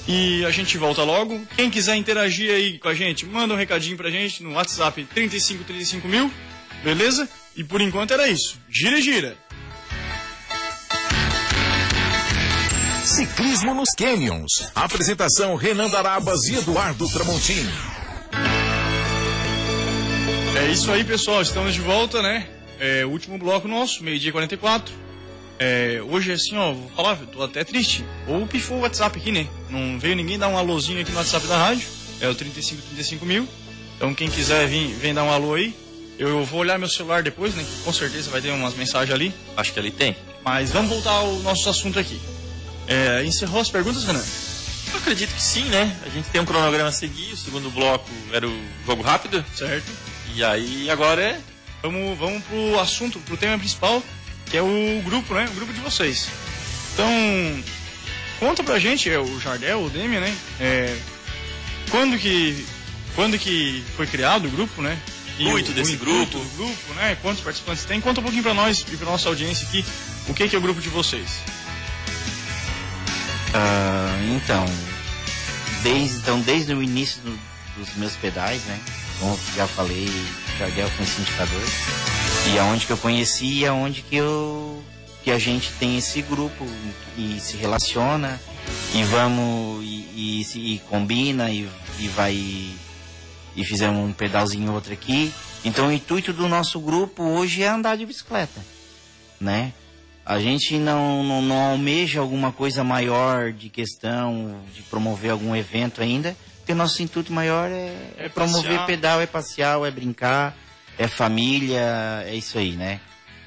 E a gente volta logo. Quem quiser interagir aí com a gente, manda um recadinho pra gente no WhatsApp 35 35 mil, beleza? E por enquanto era isso. Gira, gira. Ciclismo nos Canyons. Apresentação Renan Darabas e Eduardo Tramontim. É isso aí, pessoal. Estamos de volta, né? É, o último bloco nosso, meio-dia e 44. É, hoje, assim, ó, vou falar, tô até triste. Ou pifou o WhatsApp aqui, né? Não veio ninguém dar um alôzinho aqui no WhatsApp da rádio. É o 35 35 mil. Então, quem quiser vir, vem dar um alô aí. Eu vou olhar meu celular depois, né? Com certeza vai ter umas mensagens ali. Acho que ali tem. Mas vamos voltar ao nosso assunto aqui. É, encerrou as perguntas, Renan? Eu acredito que sim, né? A gente tem um cronograma a seguir. O segundo bloco era o jogo rápido. Certo. E aí agora é. Vamos, vamos pro assunto, pro tema principal, que é o grupo, né? O grupo de vocês. Então, conta pra gente, é o Jardel, o Demi, né? É, quando que quando que foi criado o grupo, né? E Intuito o- desse o grupo. do grupo, né? Quantos participantes tem? Conta um pouquinho pra nós e pra nossa audiência aqui, o que que é o grupo de vocês. Ah, então, desde, então, desde o início do- dos meus pedais, né? Como já falei, Jardel foi incentivador. E aonde que eu conheci e aonde que eu que a gente tem esse grupo e se relaciona e vamos e, e se e combina e, e vai e fizemos um pedalzinho outro aqui. Então o intuito do nosso grupo hoje é andar de bicicleta, né? A gente não, não, não almeja alguma coisa maior de questão de promover algum evento ainda, porque nosso intuito maior é, É promover passear. pedal, é passear, é brincar, é família, é isso aí, né?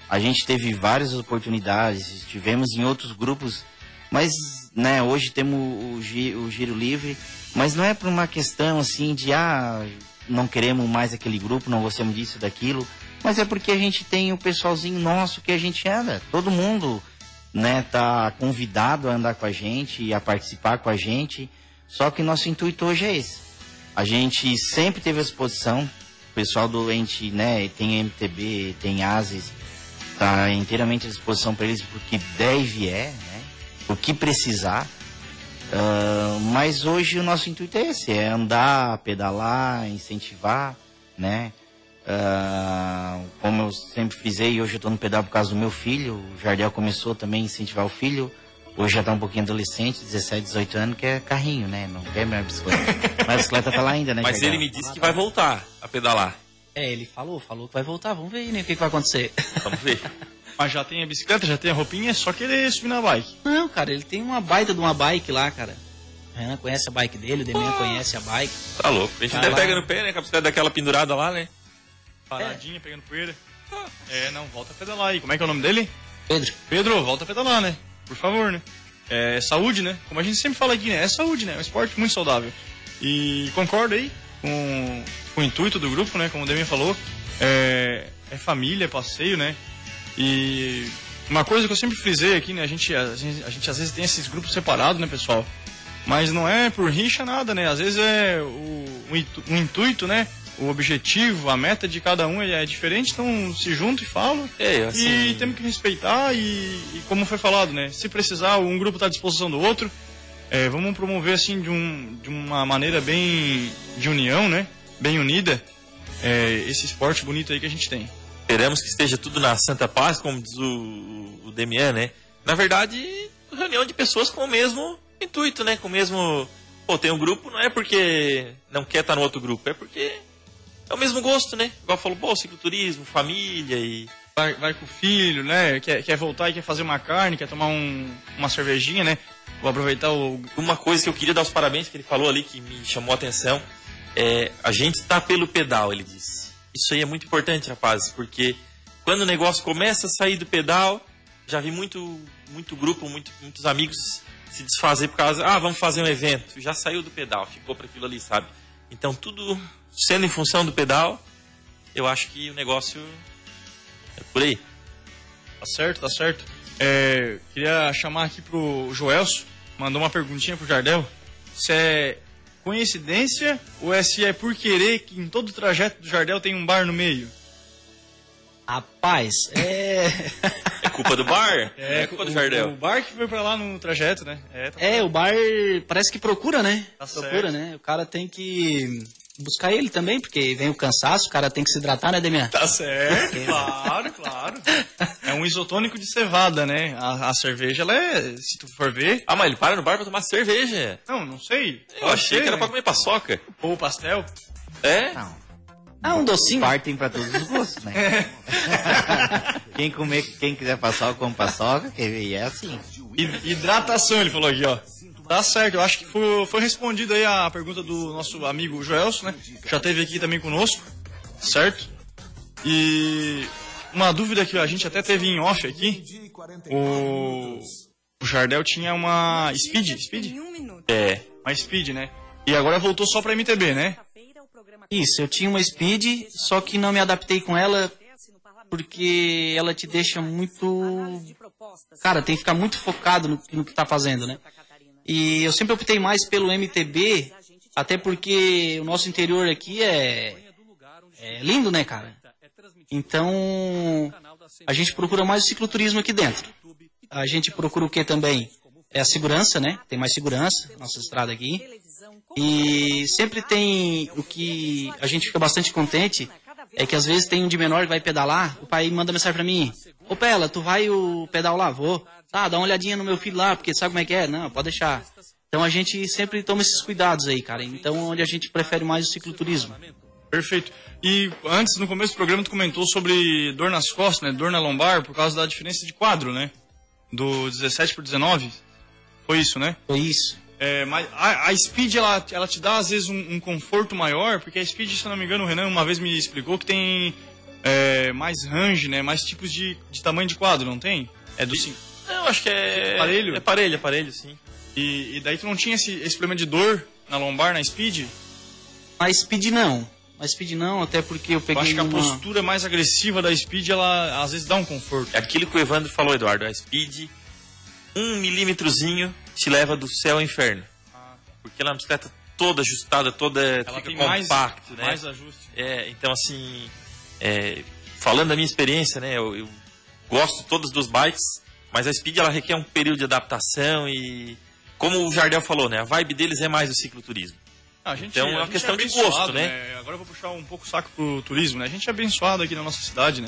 A gente teve várias oportunidades, estivemos em outros grupos, mas né, hoje temos o, gi- o Giro Livre, mas não é por uma questão assim de ah, não queremos mais aquele grupo, não gostamos disso, daquilo, mas é porque a gente tem o pessoalzinho nosso que a gente anda. Todo mundo, né, tá convidado a andar com a gente e a participar com a gente. Só que nosso intuito hoje é esse. A gente sempre teve a exposição. Pessoal do ente, né, tem MTB, tem ASES, tá inteiramente à disposição para eles porque der e vier, né? O que precisar. Ah, mas hoje o nosso intuito é esse, é andar, pedalar, incentivar, né? Ah, como eu sempre fizei, hoje eu estou no pedal por causa do meu filho. O Jardel começou também a incentivar o filho. Hoje já está um pouquinho adolescente, 17, 18 anos, que é carrinho, né? Não quer mais bicicleta. Mas a bicicleta tá lá ainda, né, Mas ele me disse que vai voltar a pedalar. É, ele falou, falou que vai voltar, vamos ver aí, né, o que, que vai acontecer. Vamos ver. Mas já tem a bicicleta, já tem a roupinha, é só querer subir na bike. Não, cara, ele tem uma baita de uma bike lá, cara. O Renan conhece a bike dele, o Demian conhece a bike. Tá louco. A gente Vai até lá. pega no pé, né? Com a bicicleta daquela pendurada lá, né? Paradinha, pegando poeira. É, não, volta a pedalar aí. Como é que é o nome dele? Pedro, Pedro, volta a pedalar, né? Por favor, né? É saúde, né? Como a gente sempre fala aqui, né? É saúde, né? É um esporte muito saudável. E concordo aí com, com o intuito do grupo, né? Como o Demian falou. É, é família, é passeio, né? E uma coisa que eu sempre frisei aqui, né? A gente, a, gente, a gente às vezes tem esses grupos separados, né, pessoal? Mas não é por rixa nada, né? Às vezes é o, o, intu- o intuito, né? O objetivo, a meta de cada um é diferente, então se juntam e falam. É, assim- E temos que respeitar e, e como foi falado, né? Se precisar, um grupo está à disposição do outro. É, vamos promover assim de, um, de uma maneira bem de união, né? Bem unida. é, esse esporte bonito aí que a gente tem. Esperamos que esteja tudo na Santa Paz, como diz o, o Demian, né? Na verdade, reunião de pessoas com o mesmo intuito, né? Com o mesmo. Pô, tem um grupo, não é porque não quer estar no outro grupo, é porque é o mesmo gosto, né? Igual falou, pô, cicloturismo, família e. Vai, vai com o filho, né? Quer, quer voltar e quer fazer uma carne, quer tomar um, uma cervejinha, né? Vou aproveitar o. Uma coisa que eu queria dar os parabéns que ele falou ali, que me chamou a atenção, é a gente tá pelo pedal, ele disse. Isso aí é muito importante, rapazes, porque quando o negócio começa a sair do pedal, já vi muito, muito grupo, muito, muitos amigos se desfazer por causa, ah, vamos fazer um evento. Já saiu do pedal, ficou para aquilo ali, sabe? Então, tudo sendo em função do pedal, eu acho que o negócio é por aí. Tá certo, tá certo. É, queria chamar aqui pro Joelso, mandou uma perguntinha pro Jardel. Se é coincidência ou é se é por querer que em todo o trajeto do Jardel tem um bar no meio? rapaz, é. É culpa do bar? É, culpa do o, Jardel. O bar que foi pra lá no trajeto, né? É, tá É, o bar parece que procura, né? Tá procura, certo. né? O cara tem que buscar ele também, porque vem o cansaço, o cara tem que se hidratar, né, Demian? Tá certo, claro, claro. É um isotônico de cevada, né? A, a cerveja, ela é, se tu for ver... Ah, mas ele para no bar pra tomar cerveja. Não, não sei. Eu achei que era pra comer paçoca. Ou pastel. É? Não. Ah, um docinho. Partem pra todos os gostos, né? quem comer, quem quiser paçoca, come paçoca, que- e é assim. Hi- Hidratação, ele falou aqui, ó. Tá certo, eu acho que foi, foi respondida aí a pergunta do nosso amigo Joelso, né? Já teve aqui também conosco, certo? E uma dúvida que a gente até teve em off aqui, o, o Jardel tinha uma Speed, Speed? É. Uma Speed, né? E agora voltou só pra MTB, né? Isso, eu tinha uma Speed, só que não me adaptei com ela porque ela te deixa muito. Cara, tem que ficar muito focado no, no que tá fazendo, né? E eu sempre optei mais pelo MTB, até porque o nosso interior aqui é, é lindo, né, cara? Então, a gente procura mais o cicloturismo aqui dentro. A gente procura o que também? É a segurança, né? Tem mais segurança, nossa estrada aqui. E sempre tem o que a gente fica bastante contente é que às vezes tem um de menor que vai pedalar, o pai manda mensagem pra mim: Ô Pela, tu vai o pedal lá? Vou. Tá, dá uma olhadinha no meu filho lá, porque sabe como é que é? Não, pode deixar. Então a gente sempre toma esses cuidados aí, cara. Então onde a gente prefere mais o cicloturismo. Perfeito. E antes, no começo do programa, tu comentou sobre dor nas costas, né? Dor na lombar, por causa da diferença de quadro, né? Do 17 por 19. Foi isso, né? Foi isso. É, mas a, a Speed, ela, ela te dá, às vezes, um, um conforto maior, porque a Speed, se eu não me engano, o Renan uma vez me explicou que tem é, mais range, né? Mais tipos de, de tamanho de quadro, não tem? É do sim. Eu acho que é. Aparelho? É parelho, aparelho, sim. E, e daí tu não tinha esse, esse problema de dor na lombar, na Speed? Mas Speed não. Mas Speed não, até porque eu Eu peguei acho que a uma... postura mais agressiva da Speed, ela às vezes dá um conforto. É aquilo que o Evandro falou, Eduardo. A speed, um milímetrozinho te leva do céu ao inferno. Porque ela é uma bicicleta toda ajustada, toda Ela fica tem mais, compacto, né? mais ajuste. É, então, assim, é, falando da minha experiência, né, eu, eu gosto todas dos bikes, mas a Speed ela requer um período de adaptação e, como o Jardel falou, né, a vibe deles é mais o cicloturismo. Ah, a gente, Então, é uma gente questão de abençoado, gosto, né? Agora eu vou puxar um pouco o saco pro turismo, né? A gente é abençoado aqui na nossa cidade, né?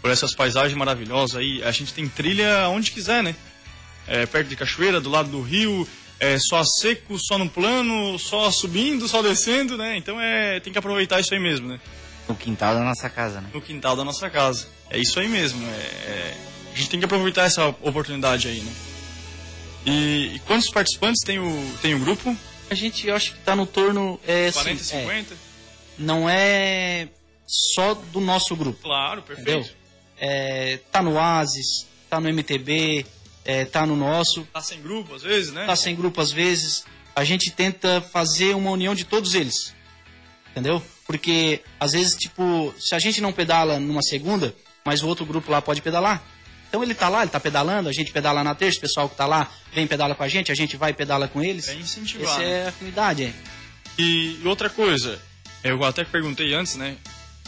Por essas paisagens maravilhosas aí. A gente tem trilha onde quiser, né? É, perto de cachoeira, do lado do rio, é só seco, só no plano, só subindo, só descendo, né? Então é, tem que aproveitar isso aí mesmo, né? No quintal da nossa casa, né? No quintal da nossa casa. É isso aí mesmo. É, é- a gente tem que aproveitar essa oportunidade aí, né? E, e quantos participantes tem o, tem o grupo? A gente eu acho que tá no torno. É, assim, 40, é, 50? não é só do nosso grupo. Claro, Entendeu? perfeito. É, tá no Asis, tá no MTB, é, tá no nosso, Tá sem grupo às vezes, né? tá sem grupo às vezes. A gente tenta fazer uma união de todos eles. Entendeu? Porque às vezes, tipo, se a gente não pedala numa segunda, mas o outro grupo lá pode pedalar. Então ele tá lá, ele tá pedalando, a gente pedala na terça, o pessoal que tá lá vem pedala com a gente, a gente vai e pedala com eles. É incentivar, Essa né? é a afinidade, é. E, e outra coisa, eu até perguntei antes, né?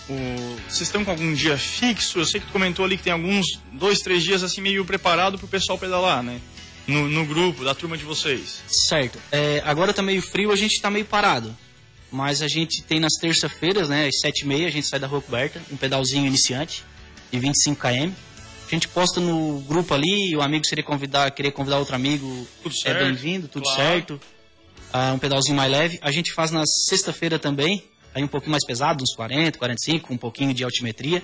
O, vocês estão com algum dia fixo? Eu sei que tu comentou ali que tem alguns dois, três dias assim meio preparado pro pessoal pedalar, né? No, no grupo, da turma de vocês. Certo. É, agora tá meio frio, a gente tá meio parado. Mas a gente tem nas terça-feiras, né, às 7h30, a gente sai da rua coberta, um pedalzinho iniciante de 25 km. A gente posta no grupo ali, o amigo seria convidar, querer convidar outro amigo, Tudo é bem-vindo, tudo claro. certo. Ah, um pedalzinho mais leve. A gente faz na sexta-feira também, aí um pouquinho mais pesado, uns 40, 45, com um pouquinho de altimetria.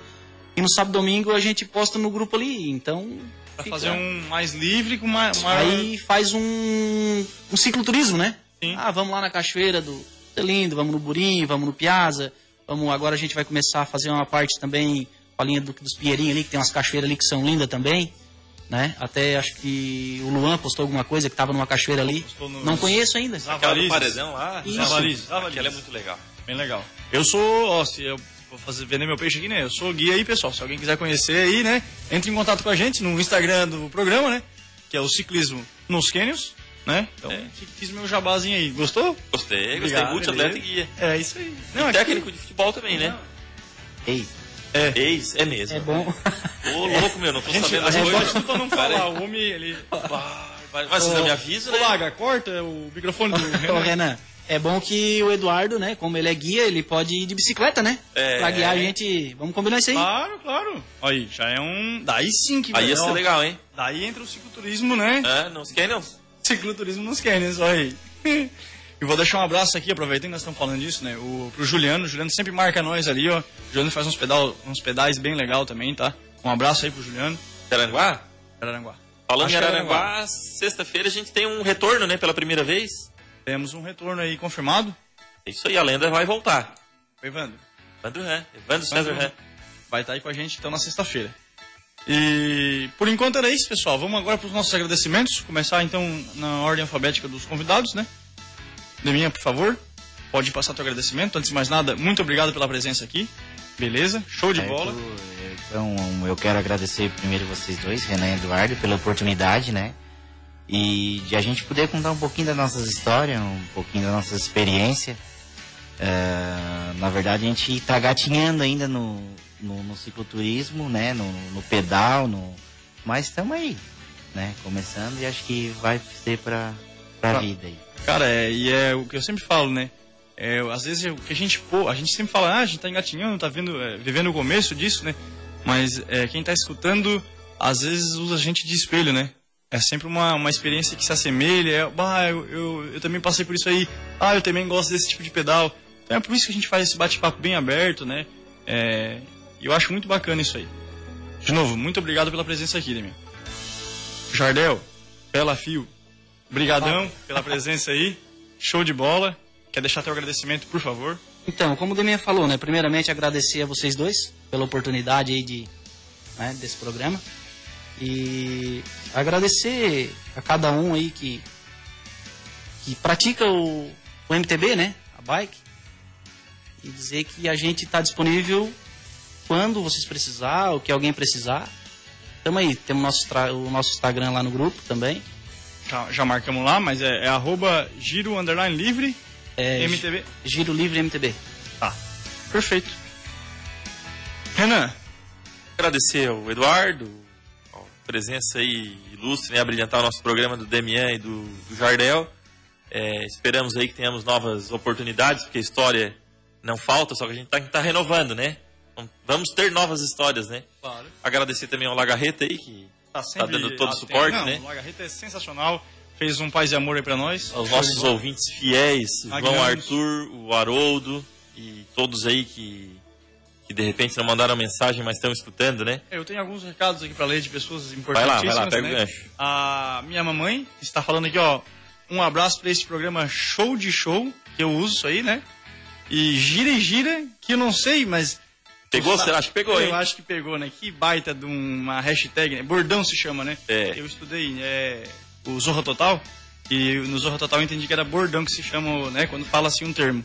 E no sábado e domingo a gente posta no grupo ali, então... Pra fica- fazer um mais livre com uma. uma- Aí faz um, um cicloturismo, né? Sim. Ah, vamos lá na cachoeira do Lindo, vamos no Burim, vamos no Piazza. Vamos, agora a gente vai começar a fazer uma parte também a linha do- dos Pinheirinhos ali, que tem umas cachoeiras ali que são lindas também. Né? Até acho que o Luan postou alguma coisa que tava numa cachoeira ali. No- Não conheço ainda. Aquela do paredão lá. Isso. Avarizes, Aquela Avarizes. é muito legal. Bem legal. Eu sou, ó, se eu vou fazer, vender meu peixe aqui, né? Eu sou guia aí, pessoal. Se alguém quiser conhecer aí, né? Entre em contato com a gente no Instagram do programa, né? Que é o Ciclismo nos Cânions, né? Então, fiz meu jabazinho aí. Gostou? Gostei, gostei. Obrigado, Multi-atleta e guia. É isso aí. E Não, é técnico de futebol também, né? Ei, É. Ex, é mesmo. É bom. Ô, louco, meu, não tô sabendo a as gente coisas. pode pra não falar. O homem, ele... Vai, vai, vocês não me avisam, Ô, né? Laga, corta o microfone do Ô, Renan. Renan, é bom que o Eduardo, né, como ele é guia, ele pode ir de bicicleta, né? É. Pra guiar a gente. Vamos combinar isso aí. Claro, claro. Aí, já é um... Daí sim que... Aí ia ser legal, hein? Daí entra o cicloturismo, né? É, nos canyons? cicloturismo nos Canyons, olha aí. E vou deixar um abraço aqui, aproveitando que nós estamos falando disso, né? O, pro Juliano, o Juliano sempre marca nós ali, ó. O Juliano faz uns, pedal, uns pedais bem legal também, tá? Um abraço aí pro Juliano. Araranguá? Araranguá. Falando em é Araranguá, sexta-feira a gente tem um retorno, né? Pela primeira vez. Temos um retorno aí confirmado. É isso aí, a lenda vai voltar. O Evandro. Evandro Ran, Evandro César Ran. Vai estar aí com a gente então na sexta-feira. E por enquanto era isso, pessoal. Vamos agora para os nossos agradecimentos. Começar então na ordem alfabética dos convidados, né? Deminha, por favor, pode passar teu agradecimento. Antes de mais nada, muito obrigado pela presença aqui. Beleza? Show de certo? bola. Então, eu quero agradecer primeiro vocês dois, Renan e Eduardo, pela oportunidade, né? E de a gente poder contar um pouquinho das nossas histórias, um pouquinho da nossa experiência. É, na verdade, a gente tá gatinhando ainda no, no, no cicloturismo, né? No, no pedal, no... mas estamos aí, né? Começando e acho que vai ser pra, pra Tá. vida aí. Cara, é, e é o que eu sempre falo, né? É, às vezes o que a gente pô, a gente sempre fala, ah, a gente tá engatinhando, tá vendo, é, vivendo o começo disso, né? Mas é, quem tá escutando, às vezes usa a gente de espelho, né? É sempre uma, uma experiência que se assemelha, é, bah, eu, eu, eu também passei por isso aí, ah, eu também gosto desse tipo de pedal. Então é por isso que a gente faz esse bate-papo bem aberto, né? É, eu acho muito bacana isso aí. De novo, muito obrigado pela presença aqui, Demi. Jardel, Bela Fio, brigadão pela presença aí. Show de bola. Quer deixar teu agradecimento, por favor? Então, como o Deminha falou, né? Primeiramente agradecer a vocês dois pela oportunidade aí de, né, desse programa. E agradecer a cada um aí que, que pratica o, o MTB, né? A bike. E dizer que a gente está disponível quando vocês precisar, ou que alguém precisar. Tamo aí, temos nosso, o nosso Instagram lá no grupo também. Já, já marcamos lá, mas é, é arroba giro underline livre É, MTB. Giro Livre MTB. Tá. Perfeito. Renan, Agradecer ao Eduardo, a presença aí ilustre, né? Abrilhantar o nosso programa do Demian e do, do Jardel. É, esperamos aí que tenhamos novas oportunidades, porque a história não falta, só que a gente tá, tá renovando, né? Vamos ter novas histórias, né? Claro. Agradecer também ao Lagarreta aí, que tá, sempre dando todo o suporte, Não, né? O Lagarreta é sensacional. Fez um paz e amor aí pra nós. aos nossos ouvintes fiéis, o João. Arthur, o Haroldo e todos aí que, que de repente não mandaram mensagem, mas estão escutando, né? Eu tenho alguns recados aqui para ler de pessoas Vai lá, importantíssimas. vai lá, pega o né? gancho. A minha mamãe está falando aqui, ó. Um abraço para esse programa Show de Show, que eu uso isso aí, né? E gira e gira, que eu não sei, mas. Pegou? Você acha que pegou, Eu hein? acho que pegou, né? Que baita de uma hashtag, né? Bordão se chama, né? É. Eu estudei é, o Zorro Total, e no Zorro Total eu entendi que era bordão que se chama, né? Quando fala assim um termo.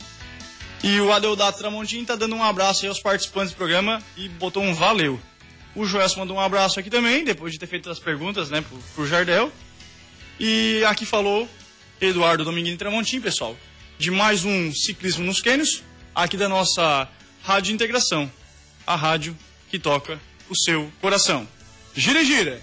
E o Adeodato Tramontim tá dando um abraço aí aos participantes do programa e botou um valeu. O Joelson mandou um abraço aqui também, depois de ter feito as perguntas, né, pro, pro Jardel. E aqui falou Eduardo Dominguinho Tramontim, pessoal, de mais um Ciclismo nos Quênios, aqui da nossa Rádio Integração, a rádio que toca o seu coração. Gira, gira!